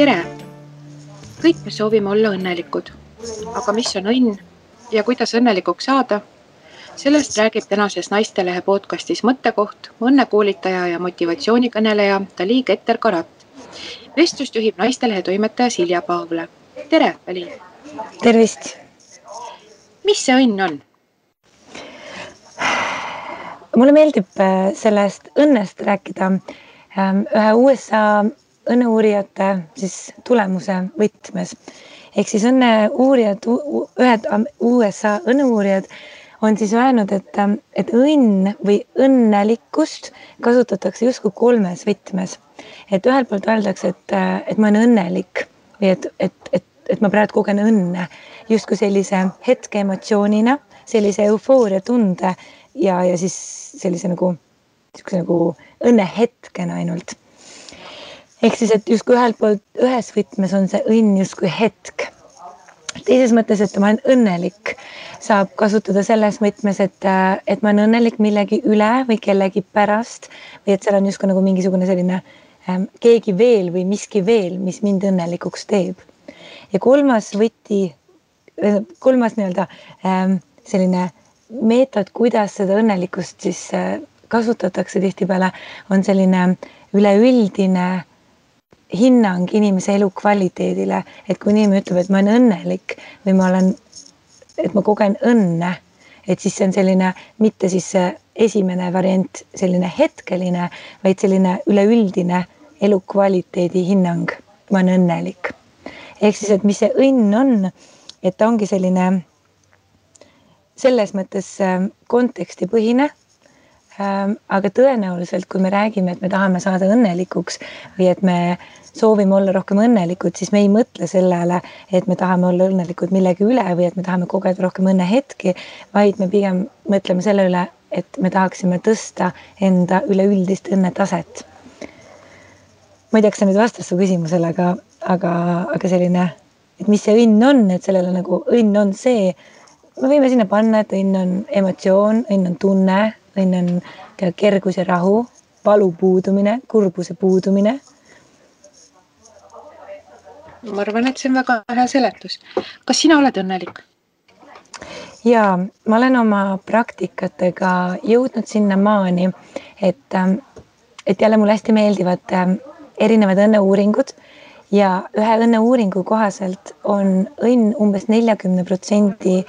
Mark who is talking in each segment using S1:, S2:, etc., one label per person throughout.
S1: tere! kõik me soovime olla õnnelikud, aga mis on õnn ja kuidas õnnelikuks saada? sellest räägib tänases Naistelehe podcastis mõttekoht õnnekoolitaja ja motivatsioonikõneleja Dali Keter-Karat. vestlust juhib Naistelehe toimetaja Silja Paavla. tere, Dali!
S2: tervist!
S1: mis see õnn on?
S2: mulle meeldib äh, sellest õnnest rääkida ähm, ühe USA õnneuurijate siis tulemuse võtmes. ehk siis õnneuurijad, ühed USA õnneuurijad on siis öelnud, et, et õnn või õnnelikkust kasutatakse justkui kolmes võtmes. et ühelt poolt öeldakse, et, et ma olen õnnelik või et, et, et, et ma praegu kogen õnne justkui sellise hetkeemotsioonina, sellise eufooria tunde ja, ja siis sellise nagu, niisuguse nagu õnnehetkena ainult ehk siis, et justkui ühelt poolt ühes võtmes on see õnn justkui hetk. teises mõttes, et ma olen õnnelik, saab kasutada selles võtmes, et, et ma olen õnnelik millegi üle või kellegi pärast või et seal on justkui nagu mingisugune selline ähm, keegi veel või miski veel, mis mind õnnelikuks teeb. ja kolmas võti, kolmas nii-öelda ähm, selline meetod, kuidas seda õnnelikkust siis äh, kasutatakse tihtipeale, on selline üleüldine hinnang inimese elukvaliteedile, et kui inimene ütleb, et ma olen õnnelik või ma olen, et ma kogen õnne, et siis see on selline mitte siis see esimene variant, selline hetkeline, vaid selline üleüldine elukvaliteedi hinnang. ma olen õnnelik. ehk siis, et mis see õnn on, et ta ongi selline selles mõttes äh, kontekstipõhine ähm, aga tõenäoliselt, kui me räägime, et me tahame saada õnnelikuks või et me soovime olla rohkem õnnelikud, siis me ei mõtle sellele, et me tahame olla õnnelikud millegi üle või et me tahame kogeda rohkem õnnehetki, vaid me pigem mõtleme selle üle, et me tahaksime tõsta enda üleüldist õnnetaset. ma ei tea, kas see nüüd vastas su küsimusele, aga, aga, aga selline, et mis see õnn on, et sellele nagu õnn on see, me võime sinna panna, et õnn on emotsioon, õnn on tunne, õnn on kergus ja rahu, valu puudumine, kurbuse puudumine
S1: ma arvan, et see on väga hea seletus. kas sina oled õnnelik?
S2: ja ma olen oma praktikatega jõudnud sinnamaani, et, ähm, et jälle mulle hästi meeldivad ähm, erinevad õnneuuringud ja ühe õnneuuringu kohaselt on õnn umbes neljakümne protsendi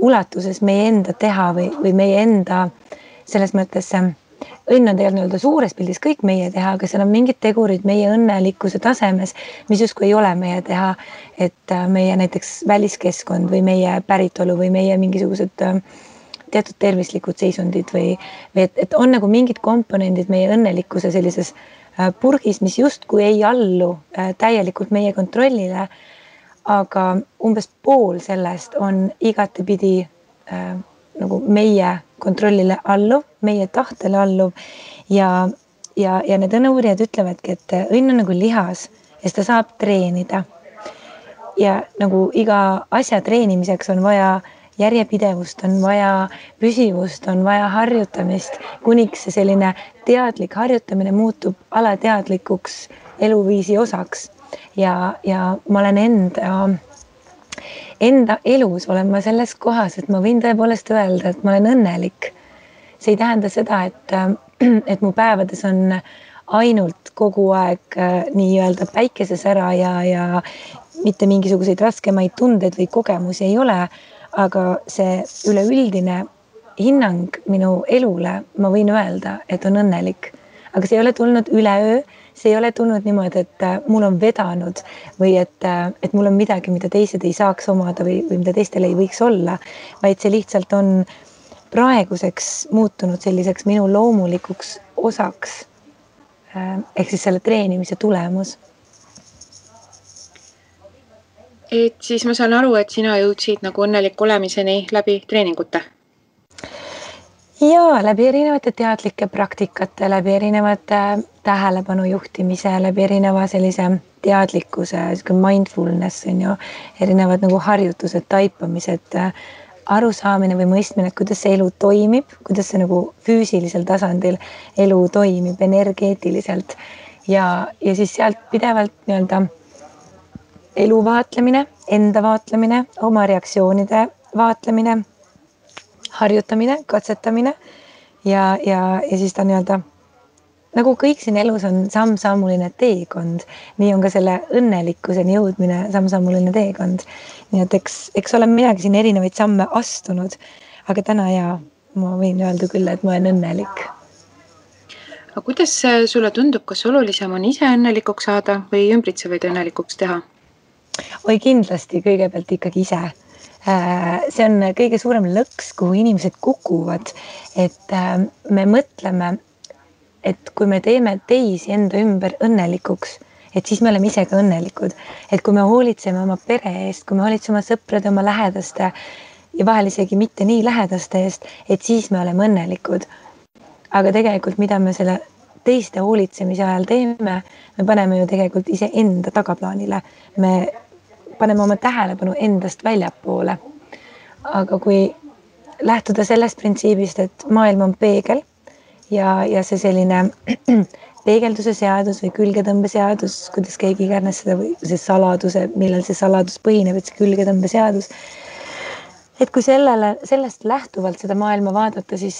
S2: ulatuses meie enda teha või, või meie enda selles mõttes ähm, õnn on tegelikult nii-öelda suures pildis kõik meie teha, aga seal on mingid tegurid meie õnnelikkuse tasemes, mis justkui ei ole meie teha. et äh, meie näiteks väliskeskkond või meie päritolu või meie mingisugused äh, teatud tervislikud seisundid või, või et, et on nagu mingid komponendid meie õnnelikkuse sellises äh, purgis, mis justkui ei allu täielikult meie kontrollile. aga umbes pool sellest on igatepidi äh, nagu meie kontrollile alluv, meie tahtele alluv ja, ja, ja need õnneuurijad ütlevadki, et õnn on nagu lihas ja seda saab treenida. ja nagu iga asja treenimiseks on vaja järjepidevust, on vaja püsivust, on vaja harjutamist, kuniks see selline teadlik harjutamine muutub alateadlikuks eluviisi osaks. ja, ja ma olen enda enda elus olen ma selles kohas, et ma võin tõepoolest öelda, et ma olen õnnelik. see ei tähenda seda, et, äh, et mu päevades on ainult kogu aeg äh, nii-öelda päikesesära ja, ja mitte mingisuguseid raskemaid tundeid või kogemusi ei ole. aga see üleüldine hinnang minu elule, ma võin öelda, et on õnnelik, aga see ei ole tulnud üleöö see ei ole tulnud niimoodi, et äh, mul on vedanud või et, äh, et mul on midagi, mida teised ei saaks omada või, või mida teistel ei võiks olla, vaid see lihtsalt on praeguseks muutunud selliseks minu loomulikuks osaks. Äh, ehk siis selle treenimise tulemus.
S1: et siis ma saan aru, et sina jõudsid nagu õnnelik olemiseni läbi treeningute
S2: ja läbi erinevate teadlike praktikate, läbi erinevate tähelepanu juhtimise, läbi erineva sellise teadlikkuse, sihuke mindfulness on ju, erinevad nagu harjutused, taipamised, arusaamine või mõistmine, kuidas see elu toimib, kuidas see nagu füüsilisel tasandil elu toimib energeetiliselt. Ja, ja siis sealt pidevalt nii-öelda elu vaatlemine, enda vaatlemine, oma reaktsioonide vaatlemine, harjutamine, katsetamine ja, ja, ja siis ta nii-öelda nagu kõik siin elus on samm-sammuline teekond, nii on ka selle õnnelikkuseni jõudmine samm-sammuline teekond. nii et eks, eks olen minagi siin erinevaid samme astunud, aga täna ja ma võin öelda küll, et ma olen õnnelik.
S1: aga kuidas sulle tundub, kas olulisem on ise õnnelikuks saada või ümbritsevaid õnnelikuks teha?
S2: oi, kindlasti kõigepealt ikkagi ise see on kõige suurem lõks, kuhu inimesed kukuvad, et äh, me mõtleme et kui me teeme teisi enda ümber õnnelikuks, et siis me oleme ise ka õnnelikud. et kui me hoolitseme oma pere eest, kui me hoolitseme oma sõprade, oma lähedaste ja vahel isegi mitte nii lähedaste eest, et siis me oleme õnnelikud. aga tegelikult, mida me selle teiste hoolitsemise ajal teeme, me paneme ju tegelikult iseenda tagaplaanile. me paneme oma tähelepanu endast väljapoole. aga kui lähtuda sellest printsiibist, et maailm on peegel ja, ja see selline peegelduse seadus või külgetõmbeseadus, kuidas keegi iganes seda või see saladuse, millel see saladus põhineb, et see külgetõmbeseadus. et kui sellele, sellest lähtuvalt seda maailma vaadata, siis,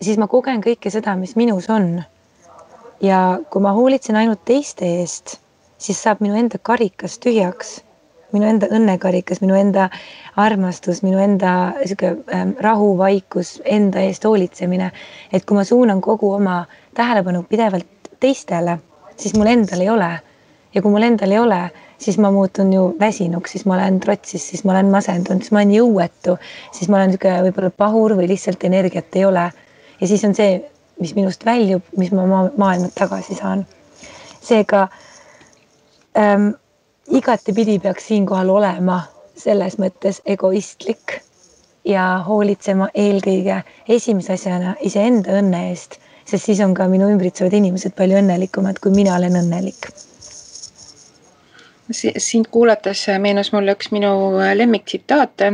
S2: siis ma kogen kõike seda, mis minus on. ja kui ma hoolitsen ainult teiste eest, siis saab minu enda karikas tühjaks minu enda õnnekarikas, minu enda armastus, minu enda sihuke ähm, rahu, vaikus, enda eest hoolitsemine. et kui ma suunan kogu oma tähelepanu pidevalt teistele, siis mul endal ei ole. ja kui mul endal ei ole, siis ma muutun ju väsinuks, siis ma olen trotsis, siis ma olen masendunud, siis ma olen jõuetu, siis ma olen sihuke võib-olla pahur või lihtsalt energiat ei ole. ja siis on see, mis minust väljub, mis ma maailmalt tagasi saan. seega ähm, igatepidi peaks siinkohal olema selles mõttes egoistlik ja hoolitsema eelkõige esimese asjana iseenda õnne eest, sest siis on ka minu ümbritsevad inimesed palju õnnelikumad, kui mina olen õnnelik
S1: sind kuulates meenus mulle üks minu lemmiktsitaate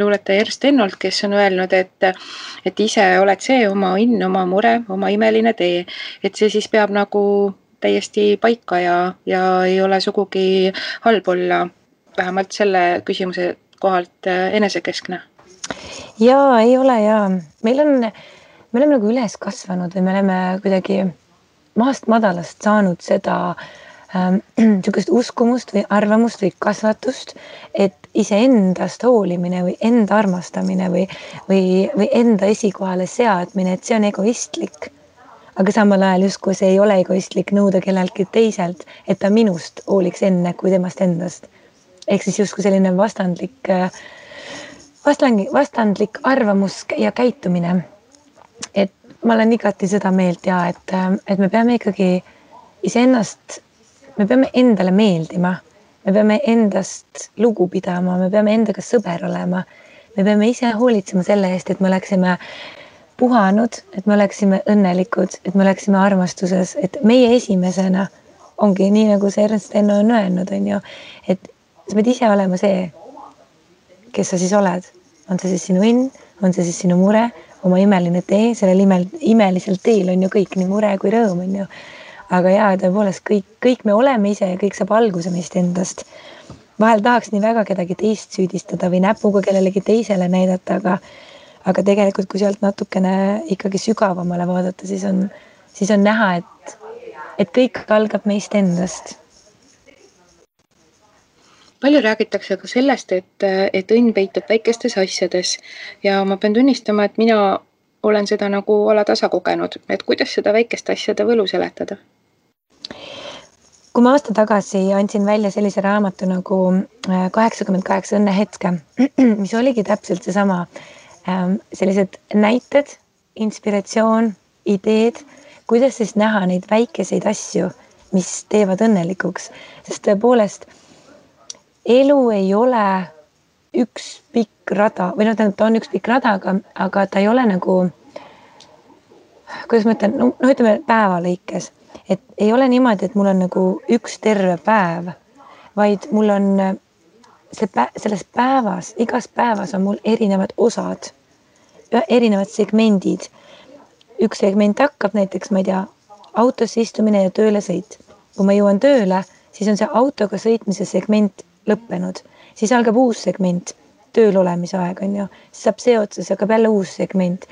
S1: luuletaja Ernst Ennolt, kes on öelnud, et, et ise oled see oma õnn, oma mure, oma imeline tee. et see siis peab nagu täiesti paika ja, ja ei ole sugugi halb olla vähemalt selle küsimuse kohalt äh, enesekeskne.
S2: ja ei ole ja meil on, me oleme nagu üles kasvanud või me oleme kuidagi maast madalast saanud seda ähm, niisugust uskumust või arvamust või kasvatust, et iseendast hoolimine või enda armastamine või, või, või enda esikohale seadmine, et see on egoistlik aga samal ajal justkui see ei ole egoistlik nõuda kelleltki teiselt, et ta minust hooliks enne kui temast endast. ehk siis justkui selline vastandlik, vastandlik, vastandlik arvamus ja käitumine. et ma olen igati seda meelt ja et, et me peame ikkagi iseennast, me peame endale meeldima, me peame endast lugu pidama, me peame endaga sõber olema, me peame ise hoolitsema selle eest, et me oleksime puhanud, et me oleksime õnnelikud, et me oleksime armastuses, et meie esimesena ongi nii, nagu see Ernst Enno on öelnud, on ju, et sa pead ise olema see, kes sa siis oled, on see siis sinu õnn, on see siis sinu mure, oma imeline tee, sellel imel, imelisel teel on ju kõik nii mure kui rõõm, on ju. aga jaa, tõepoolest kõik, kõik me oleme ise ja kõik saab alguse meist endast. vahel tahaks nii väga kedagi teist süüdistada või näpuga kellelegi teisele näidata, aga aga tegelikult, kui sealt natukene ikkagi sügavamale vaadata, siis on, siis on näha, et, et kõik algab meist endast.
S1: palju räägitakse ka sellest, et, et õnn peitub väikestes asjades ja ma pean tunnistama, et mina olen seda nagu alatasa kogenud, et kuidas seda väikeste asjade võlu seletada?
S2: kui ma aasta tagasi andsin välja sellise raamatu nagu äh, kaheksakümmend kaheksa õnnehetke, mis oligi täpselt seesama Ähm, sellised näited, inspiratsioon, ideed, kuidas siis näha neid väikeseid asju, mis teevad õnnelikuks, sest tõepoolest elu ei ole üks pikk rada või noh, tähendab, ta on üks pikk rada, aga, aga ta ei ole nagu, kuidas ma ütlen, no, no ütleme päeva lõikes, et ei ole niimoodi, et mul on nagu üks terve päev, vaid mul on see pä selles päevas, igas päevas on mul erinevad osad erinevad segmendid. üks segment hakkab näiteks, ma ei tea, autosse istumine ja tööle sõit. kui ma jõuan tööle, siis on see autoga sõitmise segment lõppenud, siis algab uus segment, tööl olemise aeg on ju, siis saab see otsa, siis hakkab jälle uus segment.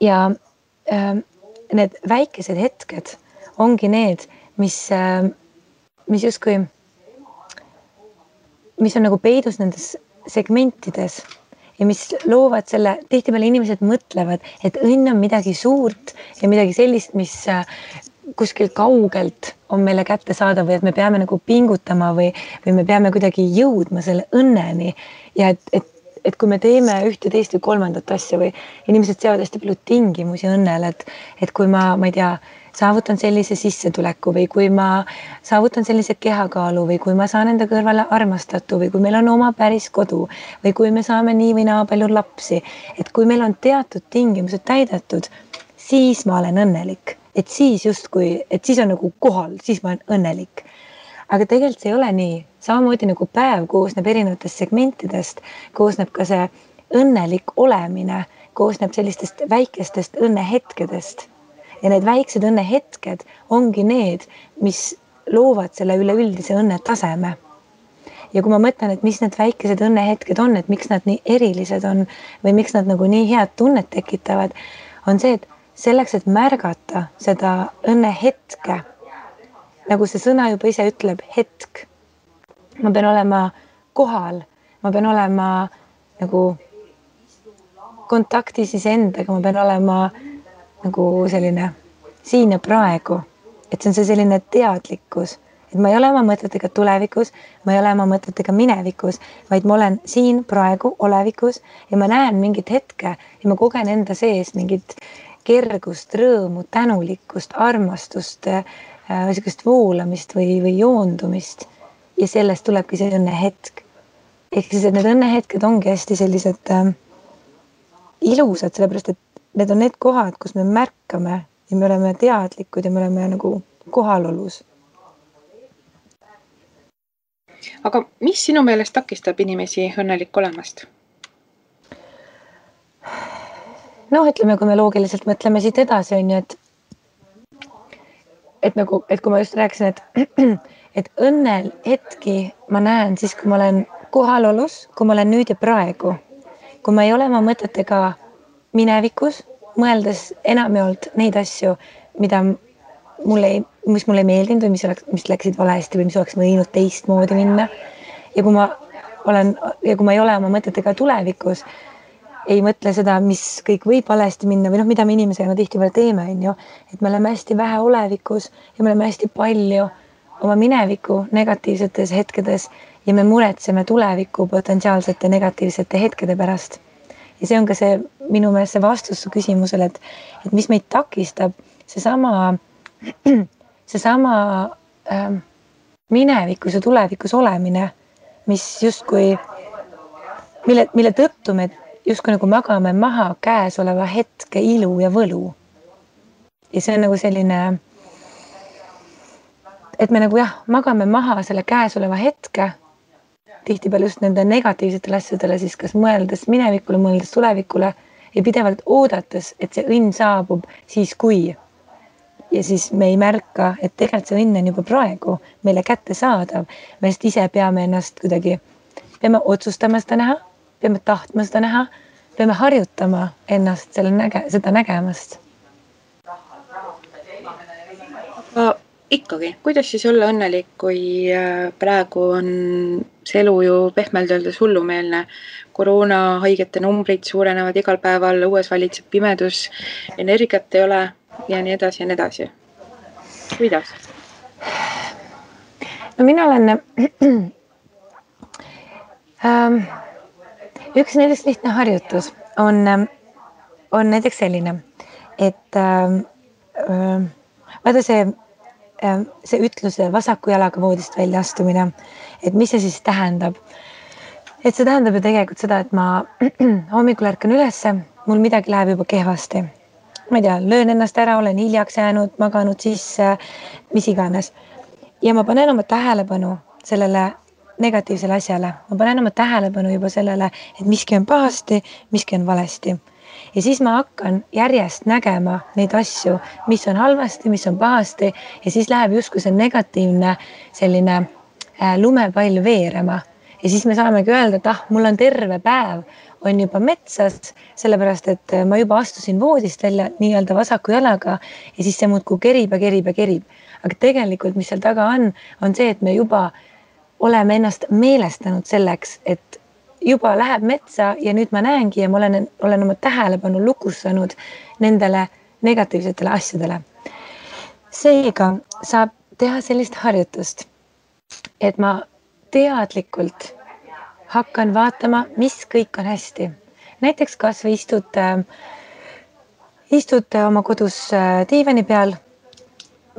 S2: ja äh, need väikesed hetked ongi need, mis äh,, mis justkui, mis on nagu peidus nendes segmentides ja mis loovad selle, tihtipeale inimesed mõtlevad, et õnn on midagi suurt ja midagi sellist, mis äh, kuskil kaugelt on meile kättesaadav või et me peame nagu pingutama või, või me peame kuidagi jõudma selle õnneni. ja et, et, et kui me teeme ühte, teist või kolmandat asja või inimesed seavad hästi palju tingimusi õnnele, et, et kui ma, ma ei tea saavutan sellise sissetuleku või kui ma saavutan sellise kehakaalu või kui ma saan enda kõrvale armastatu või kui meil on oma päris kodu või kui me saame nii või naa palju lapsi, et kui meil on teatud tingimused täidetud, siis ma olen õnnelik, et siis justkui, et siis on nagu kohal, siis ma olen õnnelik. Aga tegelikult see ei ole nii, samamoodi nagu päev koosneb erinevatest segmentidest, koosneb ka see õnnelik olemine, koosneb sellistest väikestest õnnehetkedest ja need väiksed õnnehetked ongi need, mis loovad selle üleüldise õnnetaseme. ja kui ma mõtlen, et mis need väikesed õnnehetked on, et miks nad nii erilised on või miks nad nagu nii head tunnet tekitavad, on see, et selleks, et märgata seda õnnehetke, nagu see sõna juba ise ütleb, hetk, ma pean olema kohal, ma pean olema nagu kontaktis iseendaga, ma pean olema nagu selline siin ja praegu. et see on see selline teadlikkus, et ma ei ole oma mõtetega tulevikus, ma ei ole oma mõtetega minevikus, vaid ma olen siin praegu olevikus. Ja ma näen mingit hetke ja ma kogen enda sees mingit kergust, rõõmu, tänulikkust, armastust niisugust voolamist või, või joondumist. ja sellest tulebki see õnnehetk. ehk siis, et need õnnehetked ongi hästi sellised äh, ilusad, sellepärast et need on need kohad, kus me märkame ja me oleme teadlikud ja me oleme nagu kohalolus.
S1: aga mis sinu meelest takistab inimesi õnnelik olemast?
S2: noh, ütleme, kui me loogiliselt mõtleme siit edasi, on ju, et et nagu, et kui ma just rääkisin, et et õnnel hetki ma näen siis, kui ma olen kohalolus, kui ma olen nüüd ja praegu, kui ma ei ole oma mõtetega minevikus, mõeldes enamjaolt neid asju, mida mulle ei, mis mulle ei meeldinud või mis oleks, mis läksid valesti või mis oleks võinud teistmoodi minna. ja kui ma olen ja kui ma ei ole oma mõtetega tulevikus, ei mõtle seda, mis kõik võib valesti minna või noh, mida me inimesena tihtipeale teeme, on ju, et me oleme hästi vähe olevikus ja me oleme hästi palju oma mineviku negatiivsetes hetkedes ja me muretseme tuleviku potentsiaalsete negatiivsete hetkede pärast. Ja see on ka see minu meelest see vastus su küsimusele, et, et mis meid takistab, seesama, seesama äh, minevikus ja tulevikus olemine, mis justkui, mille, mille tõttu me justkui nagu magame maha käesoleva hetke ilu ja võlu. ja see on nagu selline, et me nagu jah, magame maha selle käesoleva hetke tihtipeale just nende negatiivsetele asjadele, siis kas mõeldes minevikule, mõeldes tulevikule ja pidevalt oodates, et see õnn saabub siis, kui. ja siis me ei märka, et tegelikult see õnn on juba praegu meile kättesaadav. me lihtsalt ise peame ennast kuidagi, peame otsustama seda näha, peame tahtma seda näha, peame harjutama ennast selle näge-, seda nägemast
S1: ikkagi, kuidas siis olla õnnelik, kui äh, praegu on see elu ju pehmelt öeldes hullumeelne. koroonahaigete numbrid suurenevad igal päeval, õues valitseb pimedus, energiat ei ole ja nii edasi ja nii edasi. kuidas?
S2: no mina olen ähm, üks näiteks lihtne harjutus on, on näiteks selline, et ähm, äh, vaata see Ehm, see ütluse vasaku jalaga voodist välja astumine, et mis see siis tähendab? et see tähendab ju tegelikult seda, et ma hommikul ärkan ülesse, mul midagi läheb juba kehvasti. ma ei tea, löön ennast ära, olen hiljaks jäänud, maganud sisse, mis iganes. ja ma panen oma tähelepanu sellele negatiivsele asjale, ma panen oma tähelepanu juba sellele, et miski on pahasti, miski on valesti. ja siis ma hakkan järjest nägema neid asju, mis on halvasti, mis on pahasti ja siis läheb justkui see negatiivne selline äh, lumepall veerema ja siis me saamegi öelda, et ah, mul on terve päev on juba metsas, sellepärast et ma juba astusin voodist välja nii-öelda vasaku jalaga ja siis see muudkui kerib ja kerib ja kerib. aga tegelikult, mis seal taga on, on see, et me juba oleme ennast meelestanud selleks, et juba läheb metsa ja nüüd ma näengi ja ma olen, olen oma tähelepanu lukustanud nendele negatiivsetele asjadele. seega saab teha sellist harjutust, et ma teadlikult hakkan vaatama, mis kõik on hästi. näiteks kasvõi istud, istud oma kodus äh, diivani peal,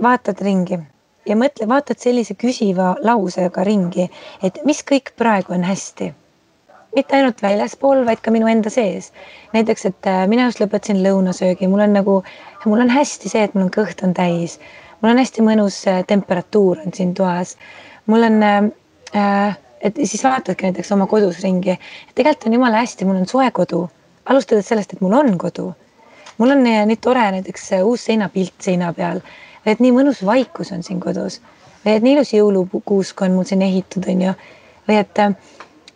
S2: vaatad ringi ja mõtle, vaatad sellise küsiva lausega ringi, et mis kõik praegu on hästi. mitte ainult väljaspool, vaid ka minu enda sees. näiteks, et äh, mina just lõpetasin lõunasöögi, mul on nagu, mul on hästi see, et mul on kõht on täis, mul on hästi mõnus äh, temperatuur on siin toas, mul on äh, et siis vaatadki näiteks oma kodus ringi. tegelikult on jumala hästi, mul on soe kodu. alustades sellest, et mul on kodu. mul on nii tore näiteks uus seinapilt seina peal, et nii mõnus vaikus on siin kodus. Või et nii ilus jõulukuusk on mul siin ehitud, on ju. või et,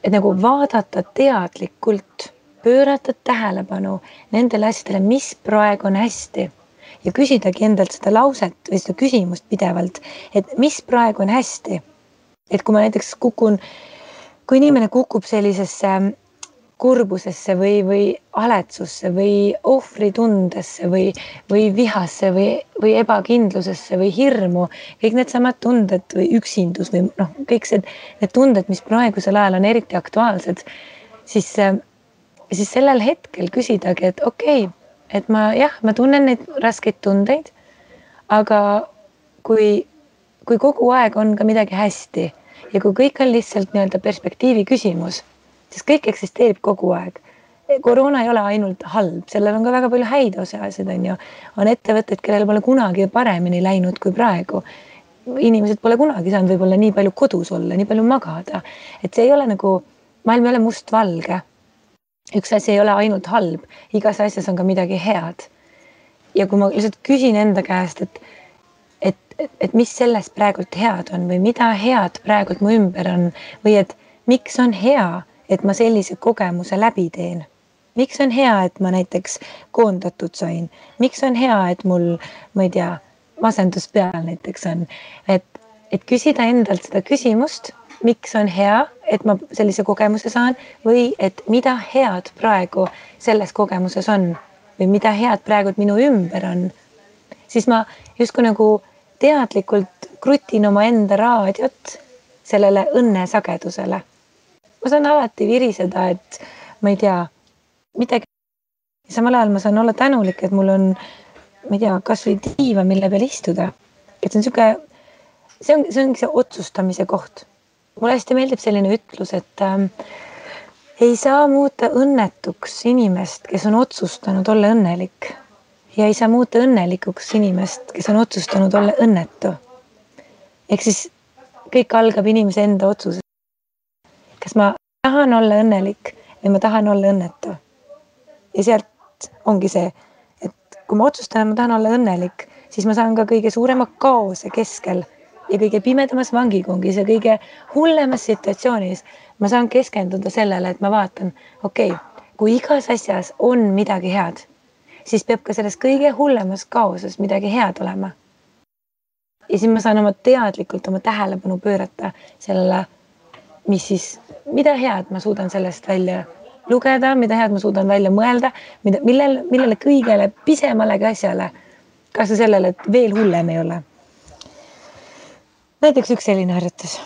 S2: et nagu vaadata teadlikult, pöörata tähelepanu nendele asjadele, mis praegu on hästi. Ja küsidagi endalt seda lauset või seda küsimust pidevalt, et mis praegu on hästi. Et kui ma näiteks kukun, kui inimene kukub sellisesse kurbusesse või, või haletsusse või ohvritundesse või, või vihasse või, või ebakindlusesse või hirmu, kõik needsamad tunded või üksindus või noh, kõik see, need tunded, mis praegusel ajal on eriti aktuaalsed, siis, siis sellel hetkel küsidagi, et okei okay,, et ma jah, ma tunnen neid raskeid tundeid, aga kui kui kogu aeg on ka midagi hästi ja kui kõik on lihtsalt nii-öelda perspektiivi küsimus, siis kõik eksisteerib kogu aeg. koroona ei ole ainult halb, sellel on ka väga palju häid osasid, on ju. on ettevõtteid, kellel pole kunagi paremini läinud kui praegu. inimesed pole kunagi saanud võib-olla nii palju kodus olla, nii palju magada, et see ei ole nagu, maailm ei ole mustvalge. üks asi ei ole ainult halb, igas asjas on ka midagi head. ja kui ma lihtsalt küsin enda käest, et et, et mis sellest praegult head on või mida head praegult mu ümber on või et miks on hea, et ma sellise kogemuse läbi teen. miks on hea, et ma näiteks koondatud sain, miks on hea, et mul, ma ei tea, masendus peal näiteks on, et, et küsida endalt seda küsimust, miks on hea, et ma sellise kogemuse saan või et mida head praegu selles kogemuses on või mida head praegu minu ümber on, siis ma justkui nagu teadlikult krutin omaenda raadiot sellele õnnesagedusele. Ma saan alati viriseda, et ma ei tea, midagi. samal ajal ma saan olla tänulik, et mul on, ma ei tea, kasvõi diivan, mille peal istuda. et see on niisugune, see on, see ongi see otsustamise koht. mulle hästi meeldib selline ütlus, et äh, ei saa muuta õnnetuks inimest, kes on otsustanud olla õnnelik ja ei saa muuta õnnelikuks inimest, kes on otsustanud olla õnnetu. ehk siis kõik algab inimese enda otsusest. Kas ma tahan olla õnnelik või ma tahan olla õnnetu. ja sealt ongi see, et kui ma otsustan, et ma tahan olla õnnelik, siis ma saan ka kõige suurema kaose keskel ja kõige pimedamas vangikongis ja kõige hullemas situatsioonis ma saan keskenduda sellele, et ma vaatan, okei okay,, kui igas asjas on midagi head siis peab ka selles kõige hullemas kaoses midagi head olema. ja siis ma saan oma teadlikult oma tähelepanu pöörata sellele, mis siis, mida head ma suudan sellest välja lugeda, mida head ma suudan välja mõelda, mida, millel, millele kõigele pisemalegi asjale, kas või sellele, et veel hullem ei ole. näiteks üks selline harjutus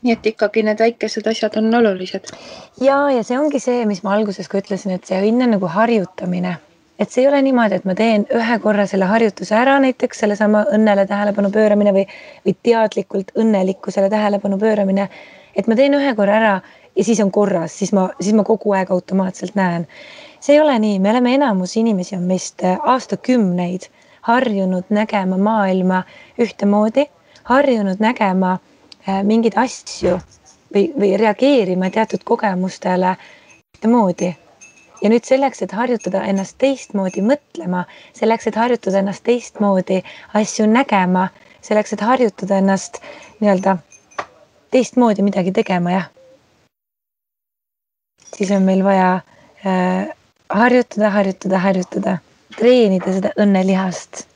S1: nii et ikkagi need väikesed asjad on olulised.
S2: ja, ja see ongi see, mis ma alguses ka ütlesin, et see õnn on nagu harjutamine et see ei ole niimoodi, et ma teen ühe korra selle harjutuse ära, näiteks sellesama õnnele tähelepanu pööramine või, või teadlikult õnnelikkusele tähelepanu pööramine. Et ma teen ühe korra ära ja siis on korras, siis ma, siis ma kogu aeg automaatselt näen. see ei ole nii, me oleme, enamus inimesi on meist äh, aastakümneid harjunud nägema maailma ühtemoodi, harjunud nägema äh, mingeid asju või, või reageerima teatud kogemustele ühtemoodi ja nüüd selleks, et harjutada ennast teistmoodi mõtlema, selleks, et harjutada ennast teistmoodi asju nägema, selleks, et harjutada ennast nii-öelda teistmoodi midagi tegema, jah. siis on meil vaja äh, harjutada, harjutada, harjutada, treenida seda õnnelihast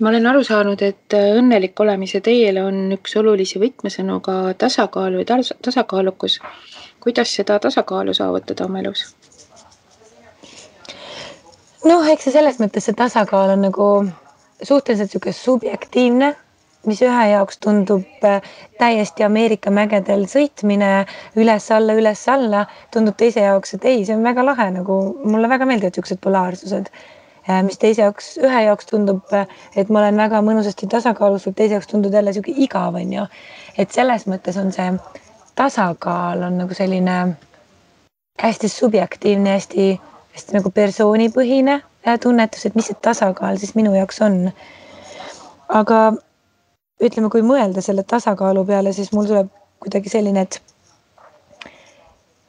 S1: ma olen aru saanud, et õnnelik olemise teel on üks olulisi võtmesõnu ka tasakaal või tas tasakaalukus. kuidas seda tasakaalu saavutada oma elus?
S2: noh, eks see selles mõttes see tasakaal on nagu suhteliselt niisugune subjektiivne, mis ühe jaoks tundub äh, täiesti Ameerika mägedel sõitmine üles-alla, üles-alla, tundub teise jaoks, et ei, see on väga lahe, nagu mulle väga meeldivad niisugused polaarsused Äh, mis teise jaoks, ühe jaoks tundub, äh, et ma olen väga mõnusasti tasakaalus, võib teise jaoks tunduda jälle sihuke igav, on ju. et selles mõttes on see tasakaal on nagu selline hästi subjektiivne, hästi, hästi nagu persoonipõhine tunnetus, et mis see tasakaal siis minu jaoks on. aga ütleme, kui mõelda selle tasakaalu peale, siis mul tuleb kuidagi selline, et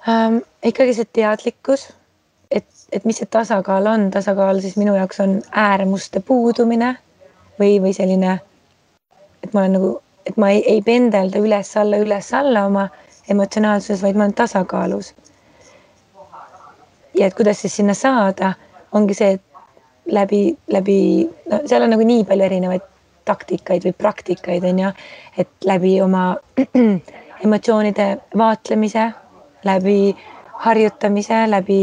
S2: ähm, ikkagi see teadlikkus et, et mis see tasakaal on, tasakaal siis minu jaoks on äärmuste puudumine või, või selline, et ma olen nagu, et ma ei, ei pendelda üles-alla, üles-alla oma emotsionaalsuses, vaid ma olen tasakaalus. ja et kuidas siis sinna saada, ongi see, et läbi, läbi, no seal on nagu nii palju erinevaid taktikaid või praktikaid on ju, et läbi oma emotsioonide vaatlemise, läbi harjutamise, läbi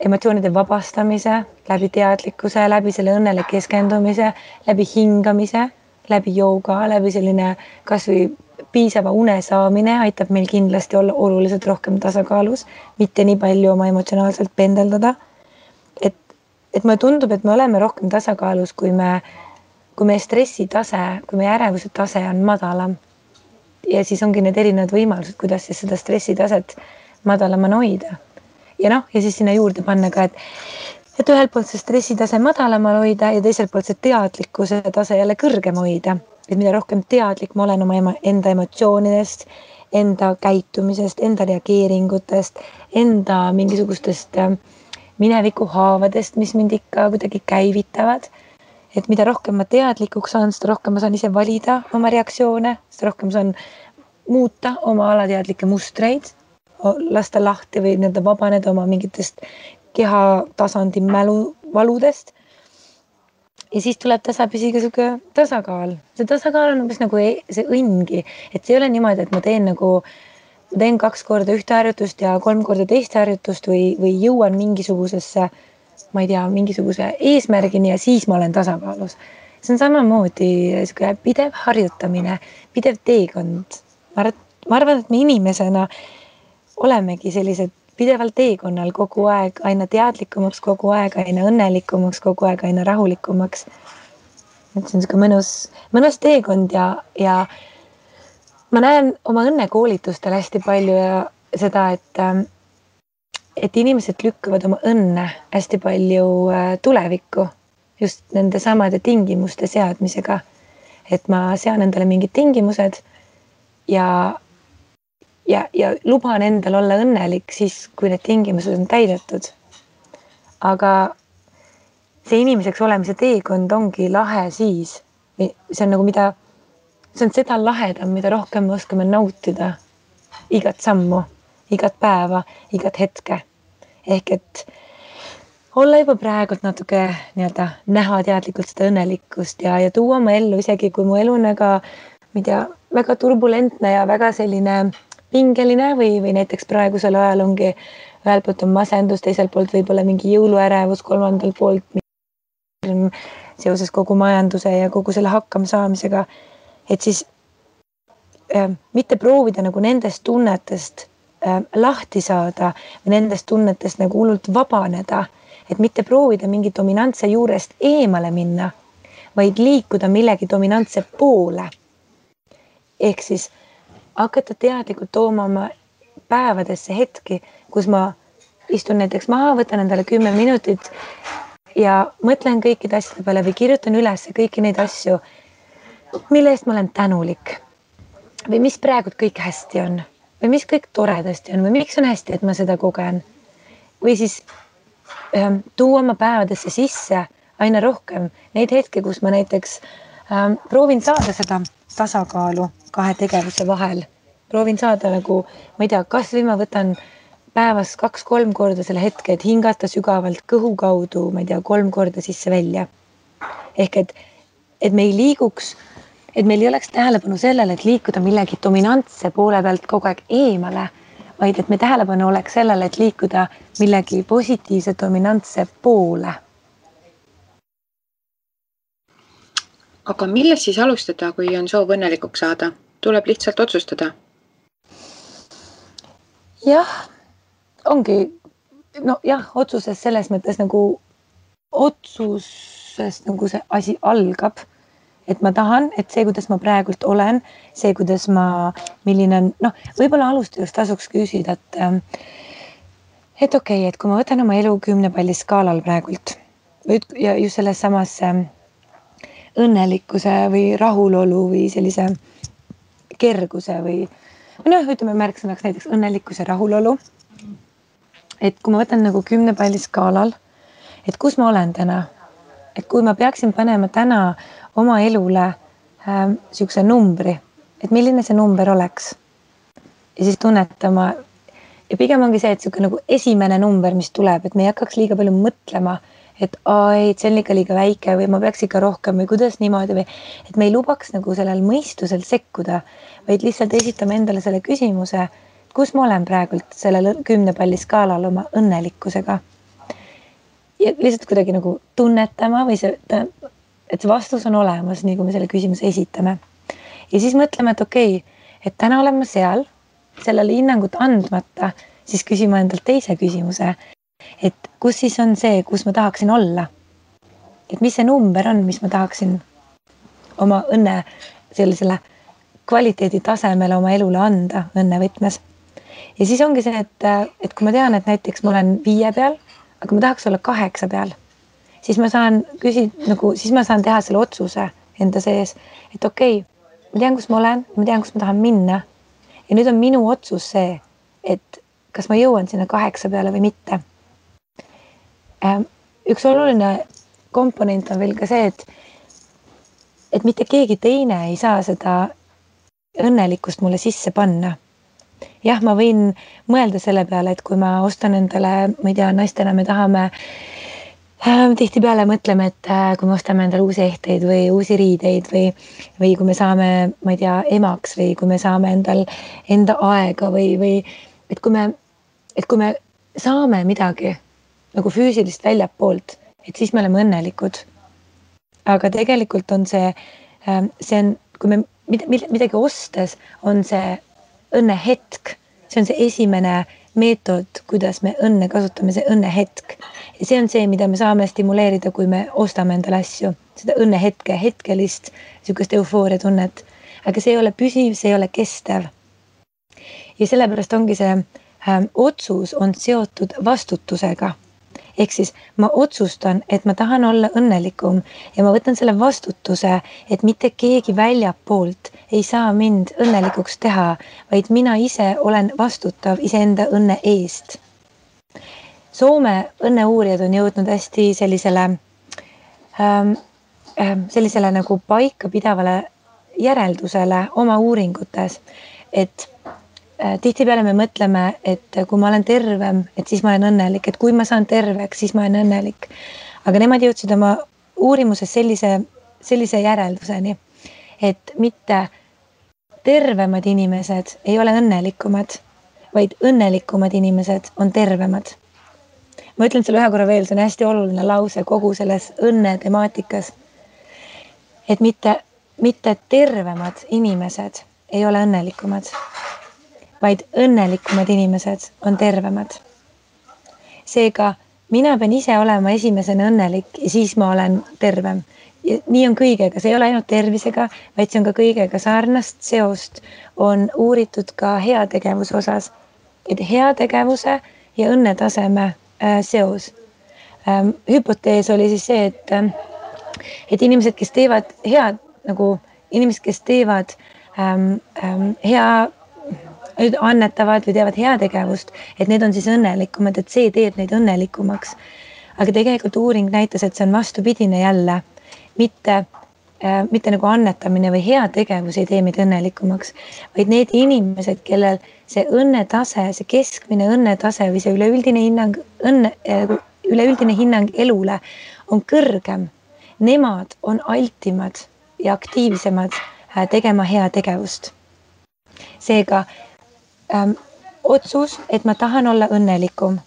S2: emotsioonide vabastamise, läbi teadlikkuse, läbi selle õnnele keskendumise, läbi hingamise, läbi jooga, läbi selline kasvõi piisava une saamine aitab meil kindlasti olla oluliselt rohkem tasakaalus, mitte nii palju oma emotsionaalselt pendeldada. et, et mulle tundub, et me oleme rohkem tasakaalus, kui me, kui meie stressitase, kui meie ärevuse tase on madalam. ja siis ongi need erinevad võimalused, kuidas siis seda stressitaset madalamana hoida ja noh, ja siis sinna juurde panna ka, et et ühelt poolt see stressitase madalamal hoida ja teiselt poolt see teadlikkuse tase jälle kõrgem hoida. et mida rohkem teadlik ma olen oma enda emotsioonidest, enda käitumisest, enda reageeringutest, enda mingisugustest äh, minevikuhaavadest, mis mind ikka kuidagi käivitavad. Et mida rohkem ma teadlikuks saan, seda rohkem ma saan ise valida oma reaktsioone, seda rohkem saan muuta oma alateadlikke mustreid lasta lahti või nii-öelda vabaneda oma mingitest kehatasandi mälu, valudest. ja siis tuleb tasapisi ka sihuke tasakaal, see tasakaal on umbes nagu e-, see õnngi, et see ei ole niimoodi, et ma teen nagu, ma teen kaks korda ühte harjutust ja kolm korda teist harjutust või, või jõuan mingisugusesse, ma ei tea, mingisuguse eesmärgini ja siis ma olen tasakaalus. see on samamoodi sihuke pidev harjutamine, pidev teekond. ma arvan, ma arvan, et me inimesena olemegi sellised pidevalt teekonnal kogu aeg aina teadlikumaks, kogu aeg aina õnnelikumaks, kogu aeg aina rahulikumaks. et see on niisugune mõnus, mõnus teekond ja, ja ma näen oma õnnekoolitustel hästi palju ja seda, et, ähm, et inimesed lükkavad oma õnne hästi palju äh, tulevikku just nende samade tingimuste seadmisega. et ma sean endale mingid tingimused ja ja, ja luban endal olla õnnelik siis, kui need tingimused on täidetud. aga see inimeseks olemise teekond ongi lahe siis, see on nagu mida, see on seda lahedam, mida rohkem me oskame nautida igat sammu, igat päeva, igat hetke. ehk et olla juba praegult natuke nii-öelda näha teadlikult seda õnnelikkust ja, ja tuua oma ellu, isegi kui mu elu on väga, ma ei tea, väga turbulentne ja väga selline pingeline või, või näiteks praegusel ajal ongi ühelt poolt on masendus, teiselt poolt võib-olla mingi jõuluärevus, kolmandal poolt seoses kogu majanduse ja kogu selle hakkamasaamisega. et siis äh, mitte proovida nagu nendest tunnetest lahti saada või nendest tunnetest nagu hullult vabaneda, et mitte proovida mingi dominantse juurest eemale minna, vaid liikuda millegi dominantse poole. ehk siis hakata teadlikult tooma oma päevadesse hetki, kus ma istun näiteks maha, võtan endale kümme minutit ja mõtlen kõikide asjade peale või kirjutan üles kõiki neid asju, mille eest ma olen tänulik või mis praegu kõik hästi on või mis kõik toredasti on või miks on hästi, et ma seda kogen. või siis ähm, tuua oma päevadesse sisse aina rohkem neid hetki, kus ma näiteks ähm, proovin saada seda tasakaalu kahe tegevuse vahel. proovin saada nagu, ma ei tea, kasvõi ma võtan päevas kaks-kolm korda selle hetke, et hingata sügavalt kõhu kaudu, ma ei tea, kolm korda sisse-välja. ehk et, et me ei liiguks, et meil ei oleks tähelepanu sellele, et liikuda millegi dominantse poole pealt kogu aeg eemale, vaid et me tähelepanu oleks sellele, et liikuda millegi positiivse dominantse poole
S1: aga millest siis alustada, kui on soov õnnelikuks saada? tuleb lihtsalt otsustada.
S2: jah, ongi nojah, otsuses selles mõttes nagu otsusest nagu see asi algab. Et ma tahan, et see, kuidas ma praegult olen, see, kuidas ma, milline on noh, võib-olla alustuseks tasuks küsida, et et okei okay,, et kui ma võtan oma elu kümne palli skaalal praegult ja just selles samas õnnelikkuse või rahulolu või sellise kerguse või, noh, ütleme märksõnaks näiteks õnnelikkus ja rahulolu. et kui ma võtan nagu kümne palli skaalal, et kus ma olen täna, et kui ma peaksin panema täna oma elule äh, sihukese numbri, et milline see number oleks. ja siis tunnetama ja pigem ongi see, et sihuke nagu esimene number, mis tuleb, et me ei hakkaks liiga palju mõtlema et aa ei, et see on ikka liiga väike või ma peaks ikka rohkem või kuidas niimoodi või et me ei lubaks nagu sellel mõistusel sekkuda, vaid lihtsalt esitame endale selle küsimuse, kus ma olen praegult sellel kümne palli skaalal oma õnnelikkusega. ja lihtsalt kuidagi nagu tunnetama või see, et see vastus on olemas, nii kui me selle küsimuse esitame. ja siis mõtleme, et okei okay,, et täna olen ma seal, sellele hinnangut andmata, siis küsima endalt teise küsimuse, et kus siis on see, kus ma tahaksin olla. et mis see number on, mis ma tahaksin oma õnne sellisele kvaliteedi tasemele oma elule anda õnne võtmes. ja siis ongi see, et, et kui ma tean, et näiteks ma olen viie peal, aga ma tahaks olla kaheksa peal, siis ma saan küsida nagu, siis ma saan teha selle otsuse enda sees, et okei okay,, ma tean, kus ma olen, ma tean, kus ma tahan minna. ja nüüd on minu otsus see, et kas ma jõuan sinna kaheksa peale või mitte Äh, üks oluline komponent on veel ka see, et, et mitte keegi teine ei saa seda õnnelikkust mulle sisse panna. jah, ma võin mõelda selle peale, et kui ma ostan endale, ma ei tea, naistena me tahame äh, tihtipeale mõtleme, et äh, kui me ostame endale uusi ehteid või uusi riideid või, või kui me saame, ma ei tea, emaks või kui me saame endal enda aega või, või et kui me, et kui me saame midagi nagu füüsilist väljapoolt, et siis me oleme õnnelikud. aga tegelikult on see, ähm, see on, kui me midagi ostes, on see õnnehetk, see on see esimene meetod, kuidas me õnne kasutame, see õnnehetk. ja see on see, mida me saame stimuleerida, kui me ostame endale asju, seda õnnehetke, hetkelist sihukest eufooria tunnet. aga see ei ole püsiv, see ei ole kestev. ja sellepärast ongi see ähm, otsus on seotud vastutusega ehk siis ma otsustan, et ma tahan olla õnnelikum ja ma võtan selle vastutuse, et mitte keegi väljapoolt ei saa mind õnnelikuks teha, vaid mina ise olen vastutav iseenda õnne eest. Soome õnneuurijad on jõudnud hästi sellisele ähm,, ähm, sellisele nagu paikapidavale järeldusele oma uuringutes, et Äh, tihtipeale me mõtleme, et kui ma olen tervem, et siis ma olen õnnelik, et kui ma saan terveks, siis ma olen õnnelik. aga nemad jõudsid oma uurimuses sellise, sellise järelduseni, et mitte tervemad inimesed ei ole õnnelikumad, vaid õnnelikumad inimesed on tervemad. ma ütlen selle ühe korra veel, see on hästi oluline lause kogu selles õnne temaatikas. et mitte, mitte tervemad inimesed ei ole õnnelikumad vaid õnnelikumad inimesed on tervemad. seega mina pean ise olema esimesena õnnelik ja siis ma olen tervem. Nii on kõigega, see ei ole ainult tervisega, vaid see on ka kõigega, sarnast seost on uuritud ka heategevuse osas. et heategevuse ja õnnetaseme äh, seos ähm,. hüpotees oli siis see, et, äh, et inimesed, kes teevad head nagu inimesed, kes teevad ähm, ähm, hea annetavad või teevad heategevust, et need on siis õnnelikumad, et see teeb neid õnnelikumaks. aga tegelikult uuring näitas, et see on vastupidine jälle, mitte äh, mitte nagu annetamine või heategevus ei tee meid õnnelikumaks, vaid need inimesed, kellel see õnnetase, see keskmine õnnetase või see üleüldine hinnang õnne, äh, üleüldine hinnang elule on kõrgem. Nemad on altimad ja aktiivsemad äh, tegema heategevust seega ähm, otsus, et ma tahan olla õnnelikum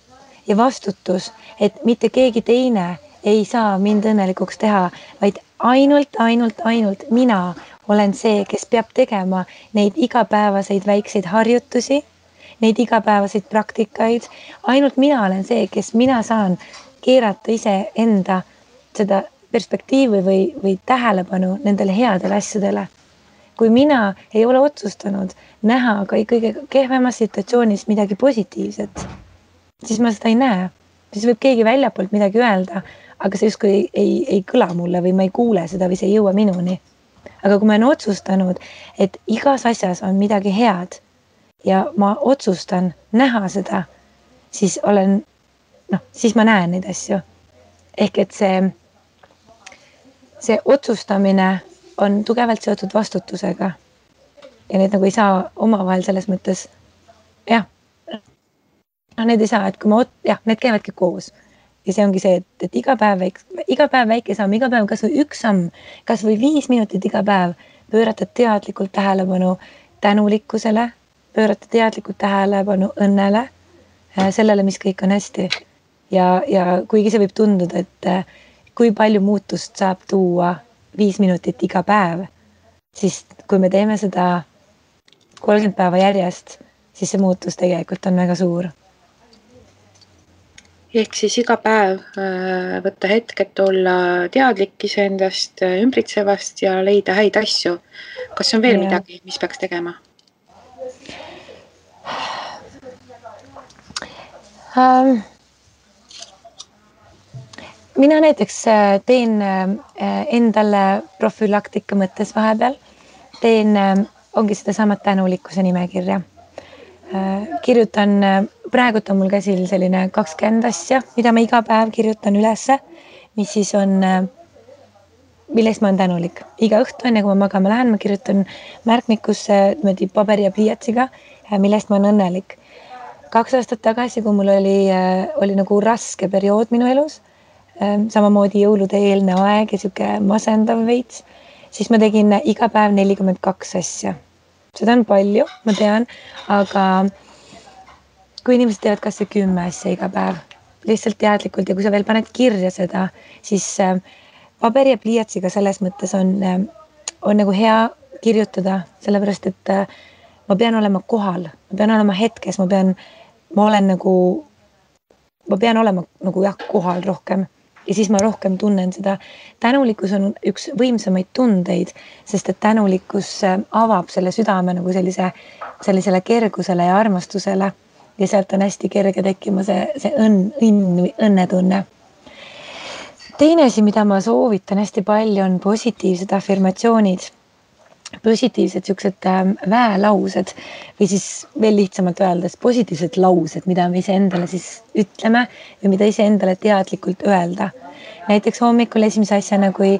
S2: ja vastutus, et mitte keegi teine ei saa mind õnnelikuks teha, vaid ainult, ainult, ainult mina olen see, kes peab tegema neid igapäevaseid väikseid harjutusi, neid igapäevaseid praktikaid. ainult mina olen see, kes mina saan keerata iseenda seda perspektiivi või, või tähelepanu nendele headele asjadele kui mina ei ole otsustanud näha ka kõige kehvemas situatsioonis midagi positiivset, siis ma seda ei näe. siis võib keegi väljapoolt midagi öelda, aga see justkui ei, ei, ei kõla mulle või ma ei kuule seda või see ei jõua minuni. aga kui ma olen otsustanud, et igas asjas on midagi head ja ma otsustan näha seda, siis olen noh, siis ma näen neid asju. ehk et see, see otsustamine on tugevalt seotud vastutusega. ja need nagu ei saa omavahel selles mõttes, jah. noh, need ei saa, et kui ma, jah, need käivadki koos ja see ongi see, et, et iga päev väik-, iga päev väike samm, iga päev kasvõi üks samm, kasvõi viis minutit iga päev pöörata teadlikult tähelepanu tänulikkusele, pöörata teadlikult tähelepanu õnnele, äh, sellele, mis kõik on hästi. ja, ja kuigi see võib tunduda, et äh, kui palju muutust saab tuua viis minutit iga päev, siis kui me teeme seda kolmkümmend päeva järjest, siis see muutus tegelikult on väga suur.
S1: Ehk siis iga päev äh, võtta hetk, et olla teadlik iseendast, äh, ümbritsevast ja leida häid asju. kas on veel ja. midagi, mis peaks tegema
S2: um,? mina näiteks äh, teen endale profülaktika mõttes vahepeal, teen, ongi sedasama tänulikkuse nimekirja. Kirjutan, praegult on mul käsil selline kakskümmend asja, mida ma iga päev kirjutan ülesse, mis siis on, mille eest ma olen tänulik. iga õhtu, enne kui ma magama lähen, ma kirjutan märkmikusse niimoodi paberi ja pliiatsiga, mille eest ma olen õnnelik. kaks aastat tagasi, kui mul oli, oli nagu raske periood minu elus samamoodi jõulude eelne aeg ja sihuke masendav veits, siis ma tegin iga päev nelikümmend kaks asja. Seda on palju, ma tean, aga kui inimesed teevad kasvõi kümme asja iga päev, lihtsalt teadlikult ja kui sa veel paned kirja seda, siis ehm, paberi ja pliiatsiga selles mõttes on, ehm, on nagu hea kirjutada, sellepärast et ma pean olema kohal, ma pean olema hetkes, ma pean, ma olen nagu, ma pean olema nagu jah, kohal rohkem ja siis ma rohkem tunnen seda. tänulikkus on üks võimsamaid tundeid, sest et tänulikkus äh, avab selle südame nagu sellise, sellisele kergusele ja armastusele ja sealt on hästi kerge tekkima see, see õnn, õnn õnnetunne. teine asi, mida ma soovitan hästi palju, on positiivsed afirmatsioonid positiivsed siuksed ähm, väelaused või siis veel lihtsamalt öeldes positiivsed laused, mida me iseendale siis ütleme või mida iseendale teadlikult öelda. näiteks hommikul esimese asjana, kui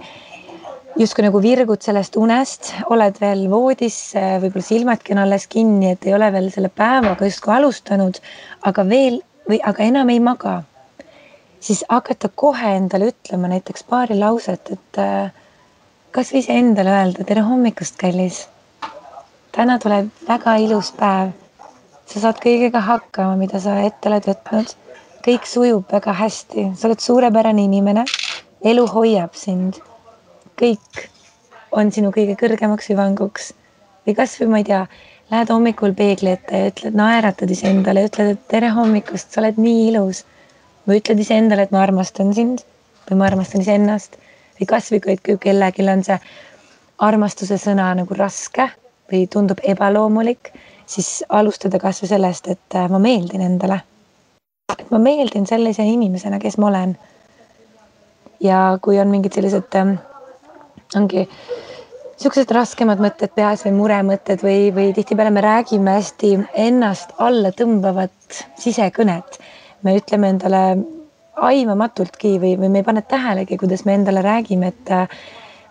S2: justkui nagu virgud sellest unest, oled veel voodis, võib-olla silmadki on alles kinni, et ei ole veel selle päevaga justkui alustanud, aga veel või aga enam ei maga, siis hakata kohe endale ütlema näiteks paari lauset, et äh, kas või iseendale öelda tere hommikust, kallis. täna tuleb väga ilus päev. sa saad kõigega hakkama, mida sa ette oled võtnud. kõik sujub väga hästi, sa oled suurepärane inimene. elu hoiab sind. kõik on sinu kõige kõrgemaks hüvanguks või kasvõi ma ei tea, lähed hommikul peegli ette ja ütled, naeratad iseendale ütled, et tere hommikust, sa oled nii ilus. või ütled iseendale, et ma armastan sind või ma armastan iseennast või kasvõi kui, kellelgi on see armastuse sõna nagu raske või tundub ebaloomulik, siis alustada kasvõi sellest, et äh, ma meeldin endale. et ma meeldin sellise inimesena, kes ma olen. ja kui on mingid sellised, ähm, ongi niisugused raskemad mõtted peas või muremõtted või, või tihtipeale me räägime hästi ennast alla tõmbavat sisekõnet. me ütleme endale aimamatultki või, või me ei pane tähelegi, kuidas me endale räägime, et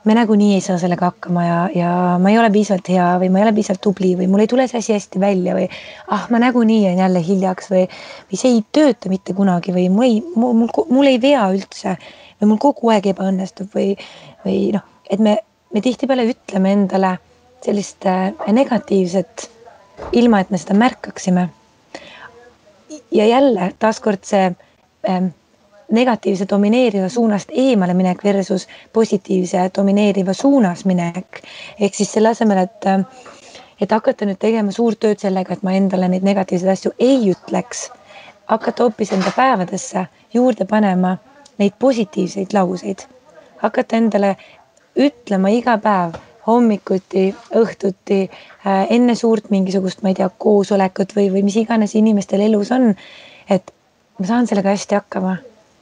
S2: me nagunii ei saa sellega hakkama ja, ja ma ei ole piisavalt hea või ma ei ole piisavalt tubli või mul ei tule see asi hästi välja või ah, ma nagunii jään jälle hiljaks või, või see ei tööta mitte kunagi või mul ei, mul, mul, mul ei vea üldse või mul kogu aeg ebaõnnestub või, või noh, et me, me tihtipeale ütleme endale sellist äh, negatiivset, ilma et me seda märkaksime. ja jälle taaskord see ähm, negatiivse domineeriva suunast eemale minek versus positiivse domineeriva suunas minek. ehk siis selle asemel, et, et hakata nüüd tegema suurt tööd sellega, et ma endale neid negatiivseid asju ei ütleks, hakata hoopis enda päevadesse juurde panema neid positiivseid lauseid, hakata endale ütlema iga päev hommikuti, õhtuti, äh, enne suurt mingisugust, ma ei tea, koosolekut või, või mis iganes inimestel elus on, et ma saan sellega hästi hakkama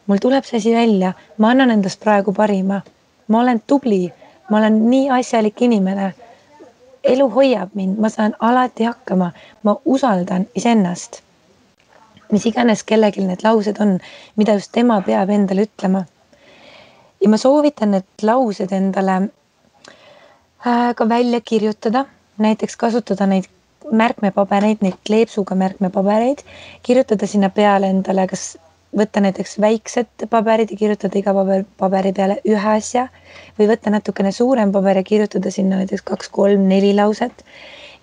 S2: mul tuleb see asi välja, ma annan endast praegu parima. ma olen tubli, ma olen nii asjalik inimene. elu hoiab mind, ma saan alati hakkama, ma usaldan iseennast. mis iganes kellelgi need laused on, mida just tema peab endale ütlema. ja ma soovitan need laused endale äh, ka välja kirjutada, näiteks kasutada neid märkmepabereid, neid kleepsuga märkmepabereid, kirjutada sinna peale endale kas võtta näiteks väiksed paberid ja kirjutada iga paber, paberi peale ühe asja või võtta natukene suurem paber ja kirjutada sinna näiteks kaks-kolm-neli lauset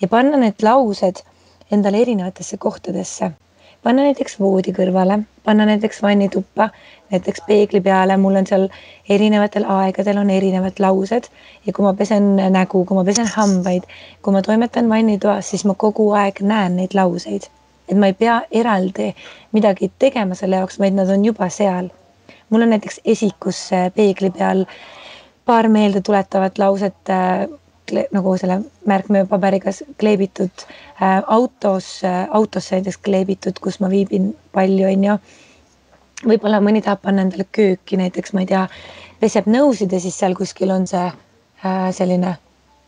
S2: ja panna need laused endale erinevatesse kohtadesse. panna näiteks voodi kõrvale, panna näiteks vannituppa, näiteks peegli peale, mul on seal erinevatel aegadel on erinevad laused ja kui ma pesen nägu, kui ma pesen hambaid, kui ma toimetan vannitoas, siis ma kogu aeg näen neid lauseid et ma ei pea eraldi midagi tegema selle jaoks, vaid nad on juba seal. mul on näiteks esikus peegli peal paar meeldetuletavat lauset äh, nagu selle märkmepaberiga kleebitud äh, autos äh,, autosse näiteks kleebitud, kus ma viibin palju, on ju. võib-olla mõni tahab panna endale kööki näiteks, ma ei tea, peseb nõusid ja siis seal kuskil on see äh, selline,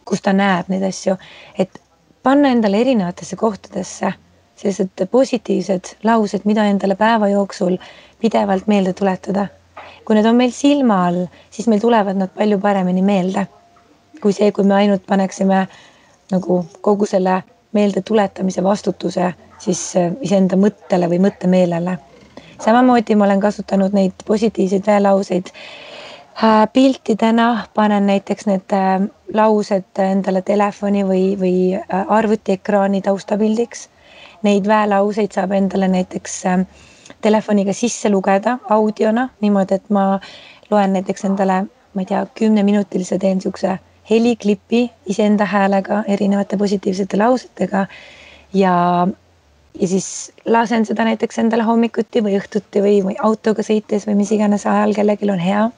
S2: kus ta näeb neid asju, et panna endale erinevatesse kohtadesse sellised positiivsed laused, mida endale päeva jooksul pidevalt meelde tuletada. kui need on meil silma all, siis meil tulevad nad palju paremini meelde kui see, kui me ainult paneksime nagu kogu selle meeldetuletamise vastutuse siis äh, iseenda mõttele või mõttemeelele. samamoodi ma olen kasutanud neid positiivseid väelauseid äh, piltidena, panen näiteks need äh, laused endale telefoni või, või arvutiekraani taustapildiks neid väelauseid saab endale näiteks ähm, telefoniga sisse lugeda audiona niimoodi, et ma loen näiteks endale, ma ei tea, kümneminutilise teen niisuguse heliklipi iseenda häälega erinevate positiivsete lausetega ja, ja siis lasen seda näiteks endale hommikuti või õhtuti või, või autoga sõites või mis iganes ajal kellelgi on hea.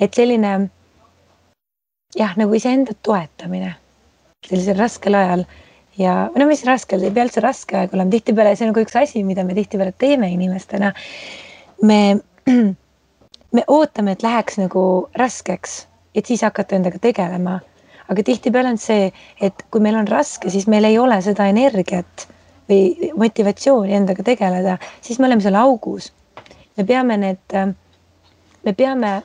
S2: et selline jah, nagu iseenda toetamine sellisel raskel ajal ja no mis raske, ei pea üldse raske aeg olema, tihtipeale see on nagu üks asi, mida me tihtipeale teeme inimestena. me, me ootame, et läheks nagu raskeks, et siis hakata endaga tegelema. aga tihtipeale on see, et kui meil on raske, siis meil ei ole seda energiat või motivatsiooni endaga tegeleda, siis me oleme seal augus. me peame need, me peame,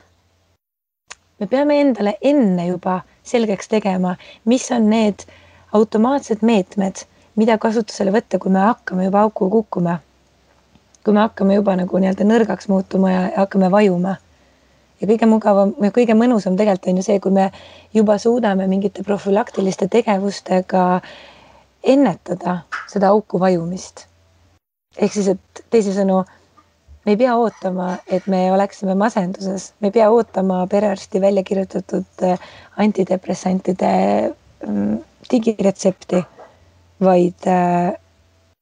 S2: me peame endale enne juba selgeks tegema, mis on need automaatsed meetmed, mida kasutusele võtta, kui me hakkame juba auku kukkuma. kui me hakkame juba nagu nii-öelda nõrgaks muutuma ja hakkame vajuma. ja kõige mugavam ja kõige mõnusam tegelikult on ju see, kui me juba suudame mingite profülaktiliste tegevustega ennetada seda auku vajumist. ehk siis, et teisisõnu, me ei pea ootama, et me oleksime masenduses, me ei pea ootama perearsti välja kirjutatud antidepressantide mm, digiretsepti, vaid, äh,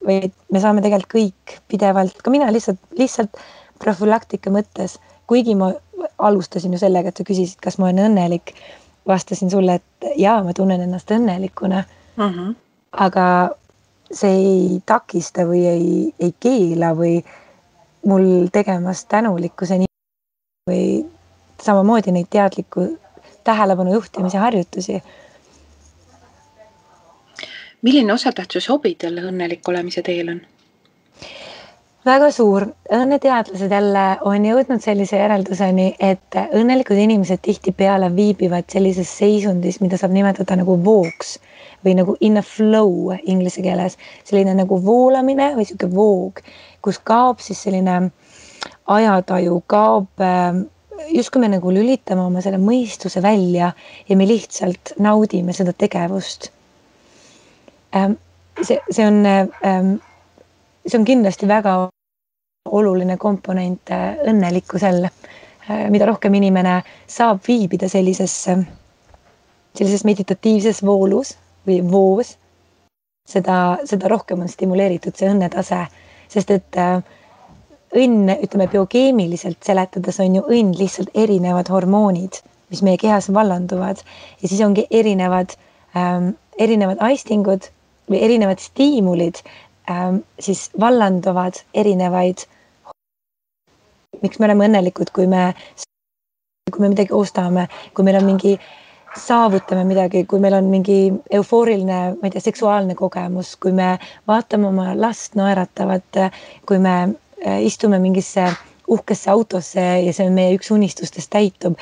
S2: vaid me saame tegelikult kõik pidevalt, ka mina lihtsalt, lihtsalt profülaktika mõttes, kuigi ma alustasin ju sellega, et sa küsisid, kas ma olen õnnelik, vastasin sulle, et jaa, ma tunnen ennast õnnelikuna. Mhm. -huh. aga see ei takista või ei, ei keela või mul tegemast tänulikkuse või samamoodi neid teadlikku, tähelepanu juhtimise harjutusi.
S1: Milline osatähtsus hobidel õnnelik olemise teel on?
S2: väga suur, õnneteadlased jälle on jõudnud sellise järelduseni, et õnnelikud inimesed tihtipeale viibivad sellises seisundis, mida saab nimetada nagu vooks või nagu in a flow inglise keeles, selline nagu voolamine või sihuke voog, kus kaob siis selline ajataju, kaob äh, justkui me nagu lülitame oma selle mõistuse välja ja me lihtsalt naudime seda tegevust. Ähm, see, see on ähm, see on kindlasti väga oluline komponent äh, õnnelikkusel. Äh, mida rohkem inimene saab viibida sellises, sellises meditatiivses voolus või voos, seda, seda rohkem on stimuleeritud see õnnetase, sest et äh, õnn, ütleme biokeemiliselt seletades on ju õnn lihtsalt erinevad hormoonid, mis meie kehas vallanduvad ja siis ongi erinevad ähm,, erinevad aistingud või erinevad stiimulid, ähm, siis vallanduvad erinevaid. miks me oleme õnnelikud, kui me, kui me midagi ostame, kui meil on mingi, saavutame midagi, kui meil on mingi eufooriline, ma ei tea, seksuaalne kogemus, kui me vaatame oma last naeratavat, kui me äh, istume mingisse uhkesse autosse ja see on meie üks unistustest täitub.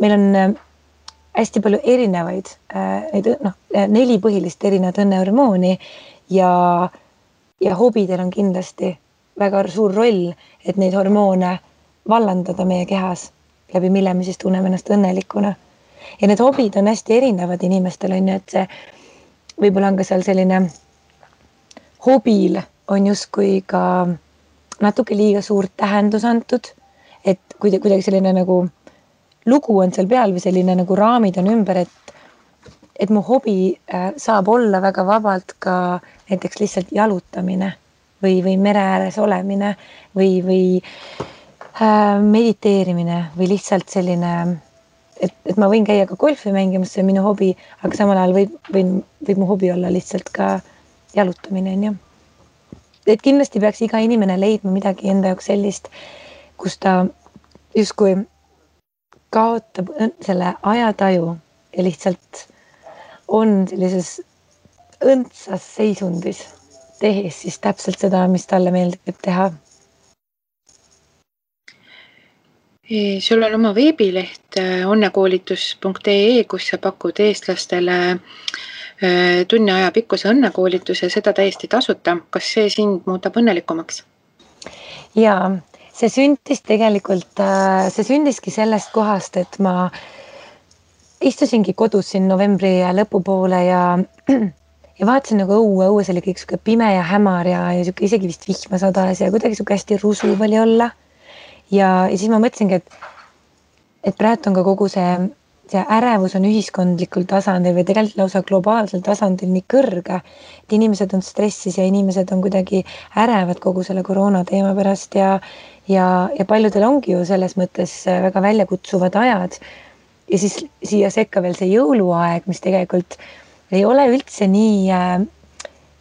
S2: meil on äh, hästi palju erinevaid, äh, neid noh, neli põhilist erinevat õnnehormooni ja ja hobidel on kindlasti väga suur roll, et neid hormoone vallandada meie kehas, läbi mille me siis tunneme ennast õnnelikuna. ja need hobid on hästi erinevad inimestel on ju, et see võib-olla on ka seal selline hobil on justkui ka natuke liiga suurt tähendus antud, et kuidagi, kuidagi selline nagu lugu on seal peal või selline nagu raamid on ümber, et et mu hobi äh, saab olla väga vabalt ka näiteks lihtsalt jalutamine või, või mere ääres olemine või, või äh, mediteerimine või lihtsalt selline, et, et ma võin käia ka golfi mängimas, see on minu hobi, aga samal ajal võib, võin, võib mu hobi olla lihtsalt ka jalutamine, on ju. et kindlasti peaks iga inimene leidma midagi enda jaoks sellist, kus ta justkui kaotab selle ajataju ja lihtsalt on sellises õndsas seisundis, tehes siis täpselt seda, mis talle meeldib teha.
S1: sul on oma veebileht äh, onnekoolitus.ee, kus sa pakud eestlastele äh, tunni aja pikkuse õnnekoolituse, seda täiesti tasuta. kas see sind muudab õnnelikumaks?
S2: ja see sündis tegelikult, äh, see sündiski sellest kohast, et ma istusingi kodus siin novembri lõpupoole ja, ja vaatasin nagu õue, õues oli kõik sihuke pime ja hämar ja, ja sihuke isegi vist vihma sadas ja kuidagi sihuke hästi rusuv oli olla. ja, ja siis ma mõtlesingi, et, et praegu on ka kogu see, see ärevus on ühiskondlikul tasandil või tegelikult lausa globaalsel tasandil nii kõrge, et inimesed on stressis ja inimesed on kuidagi ärevad kogu selle koroona teema pärast ja, ja, ja paljudel ongi ju selles mõttes väga väljakutsuvad ajad ja siis siia sekka veel see jõuluaeg, mis tegelikult ei ole üldse nii äh,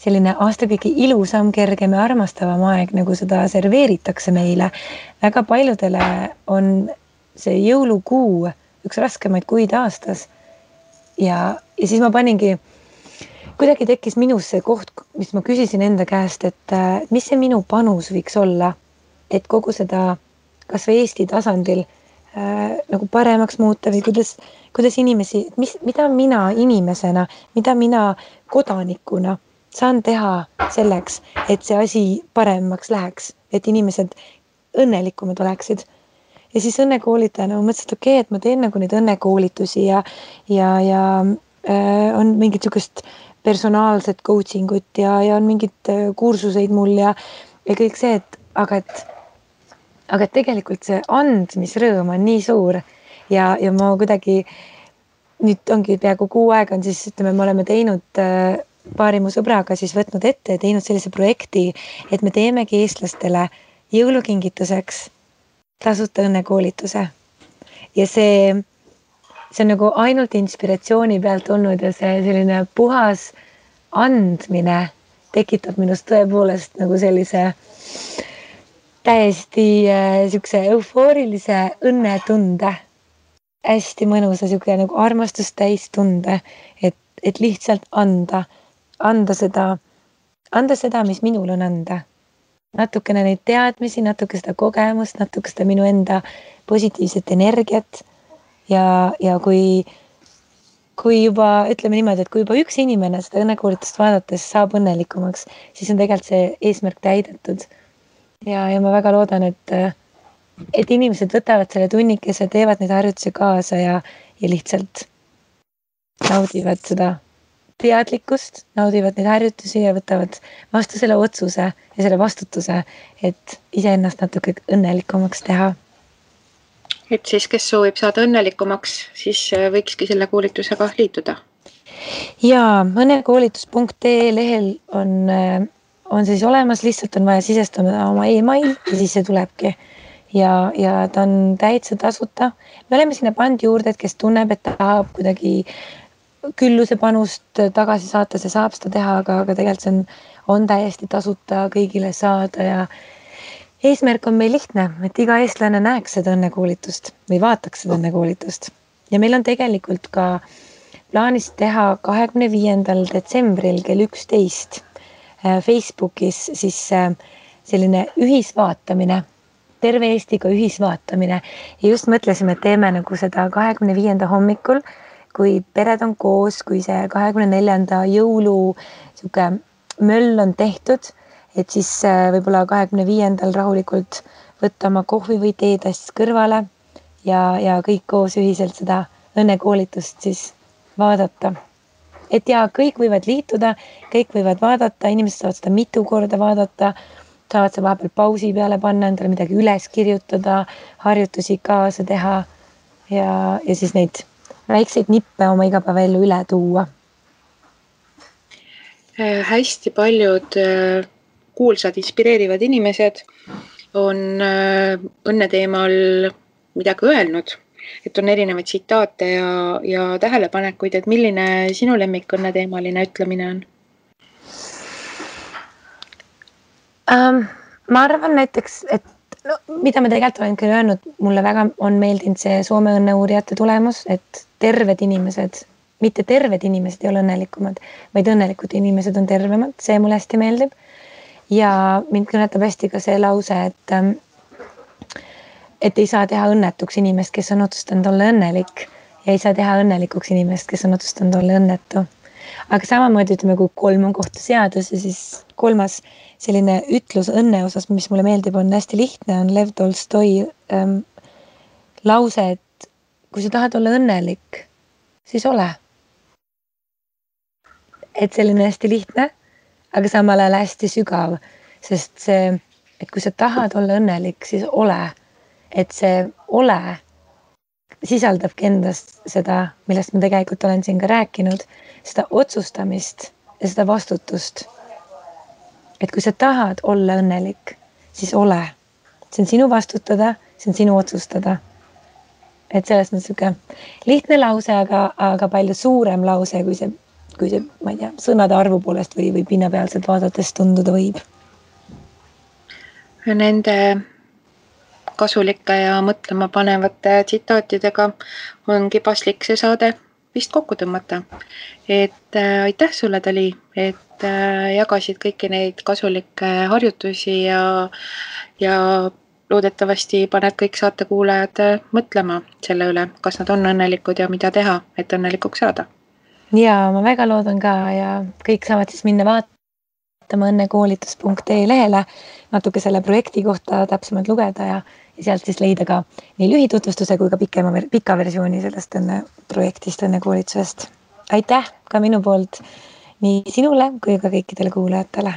S2: selline aasta kõige ilusam, kergem ja armastavam aeg, nagu seda serveeritakse meile. väga paljudele on see jõulukuu üks raskemaid kuid aastas. ja, ja siis ma paningi, kuidagi tekkis minus see koht, mis ma küsisin enda käest, et äh, mis see minu panus võiks olla, et kogu seda kasvõi Eesti tasandil äh, nagu paremaks muuta või kuidas, kuidas inimesi, mis, mida mina inimesena, mida mina kodanikuna saan teha selleks, et see asi paremaks läheks, et inimesed õnnelikumad oleksid. ja siis õnnekoolitajana ma mõtlesin, et okei okay,, et ma teen nagu neid õnnekoolitusi ja, ja, ja äh, on mingit sihukest personaalset coaching ut ja, ja on mingeid äh, kursuseid mul ja, ja kõik see, et aga et aga tegelikult see andmisrõõm on nii suur ja, ja ma kuidagi nüüd ongi peaaegu kuu aega on siis ütleme, me oleme teinud äh, paari mu sõbraga siis võtnud ette ja teinud sellise projekti, et me teemegi eestlastele jõulukingituseks tasuta õnnekoolituse. ja see, see on nagu ainult inspiratsiooni pealt olnud ja see selline puhas andmine tekitab minust tõepoolest nagu sellise täiesti äh, siukse eufoorilise õnnetunde. hästi mõnusa sihuke nagu armastust täis tunde, et, et lihtsalt anda, anda seda, anda seda, mis minul on anda. natukene neid teadmisi, natuke seda kogemust, natuke seda minu enda positiivset energiat. ja, ja kui, kui juba ütleme niimoodi, et kui juba üks inimene seda õnnekoolitust vaadates saab õnnelikumaks, siis on tegelikult see eesmärk täidetud. Ja, ja ma väga loodan, et et inimesed võtavad selle tunnikese, teevad neid harjutusi kaasa ja, ja lihtsalt naudivad seda teadlikkust, naudivad neid harjutusi ja võtavad vastu selle otsuse ja selle vastutuse, et iseennast natuke õnnelikumaks teha.
S1: et siis, kes soovib saada õnnelikumaks, siis äh, võikski selle koolitusega liituda?
S2: ja õnnekoolitus.ee lehel on, äh, on siis olemas, lihtsalt on vaja sisestada oma email ja siis see tulebki. Ja, ja ta on täitsa tasuta. me oleme sinna pannud juurde, et kes tunneb, et tahab kuidagi külluse panust tagasi saata, see saab seda teha, aga, aga tegelikult see on, on täiesti tasuta kõigile saada ja eesmärk on meil lihtne, et iga eestlane näeks seda õnnekoolitust või vaataks seda õnnekoolitust. Ja meil on tegelikult ka plaanis teha kahekümne viiendal detsembril kell üksteist Facebookis siis äh, selline ühisvaatamine terve Eestiga ühisvaatamine ja just mõtlesime, et teeme nagu seda kahekümne viienda hommikul, kui pered on koos, kui see kahekümne neljanda jõulu sihuke möll on tehtud, et siis äh, võib-olla kahekümne viiendal rahulikult võtta oma kohvi või teetass kõrvale ja, ja kõik koos ühiselt seda õnnekoolitust siis vaadata. Et ja kõik võivad liituda, kõik võivad vaadata, inimesed saavad seda mitu korda vaadata saavad sa vahepeal pausi peale panna, endale midagi üles kirjutada, harjutusi kaasa teha ja, ja siis neid väikseid nippe oma igapäevaellu üle tuua
S1: äh,. hästi paljud äh, kuulsad, inspireerivad inimesed on äh, õnne teemal midagi öelnud, et on erinevaid tsitaate ja, ja tähelepanekuid, et milline sinu lemmik õnneteemaline ütlemine on
S2: ähm,? ma arvan näiteks, et no mida ma tegelikult olen küll öelnud, mulle väga on meeldinud see Soome õnneuurijate tulemus, et terved inimesed, mitte terved inimesed ei ole õnnelikumad, vaid õnnelikud inimesed on tervemad, see mulle hästi meeldib. ja mind kõnetab hästi ka see lause, et ähm, et ei saa teha õnnetuks inimest, kes on otsustanud olla õnnelik ja ei saa teha õnnelikuks inimest, kes on otsustanud olla õnnetu. aga samamoodi ütleme, kui kolm on kohtu seadus ja siis kolmas selline ütlus õnne osas, mis mulle meeldib, on hästi lihtne, on Lev Tolstoi ähm, lause, et kui sa tahad olla õnnelik, siis ole. et selline hästi lihtne, aga samal ajal hästi sügav, sest see, et kui sa tahad olla õnnelik, siis ole. Et see ole sisaldabki endas seda, millest ma tegelikult olen siin ka rääkinud, seda otsustamist ja seda vastutust et kui sa tahad olla õnnelik, siis ole. see on sinu vastutada, see on sinu otsustada. et selles mõttes sihuke lihtne lause, aga, aga palju suurem lause, kui see, kui see, ma ei tea, sõnade arvu poolest või, või pinnapealselt vaadates tunduda võib.
S1: Nende kasulike ja mõtlema panevate tsitaatidega ongi paslik see saade vist kokku tõmmata. et äh, aitäh sulle, Dali, et äh, jagasid kõiki neid kasulikke harjutusi ja, ja loodetavasti paned kõik saatekuulajad äh, mõtlema selle üle, kas nad on õnnelikud ja mida teha, et õnnelikuks saada.
S2: ja ma väga loodan ka ja kõik saavad siis minna vaatama õnnekoolitus.ee lehele natuke selle projekti kohta täpsemalt lugeda ja sealt siis leida ka nii lühitutvustuse kui ka pikema, pika versiooni sellest õnne projektist, õnnekoolitusest. aitäh ka minu poolt nii sinule kui ka kõikidele kuulajatele.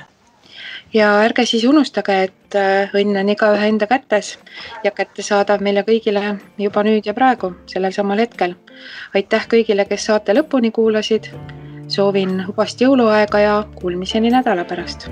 S1: ja ärge siis unustage, et äh, õnn on igaühe enda kätes ja kättesaadav meile kõigile juba nüüd ja praegu, sellel samal hetkel. aitäh kõigile, kes saate lõpuni kuulasid. soovin hubast jõuluaega ja kuulmiseni nädala pärast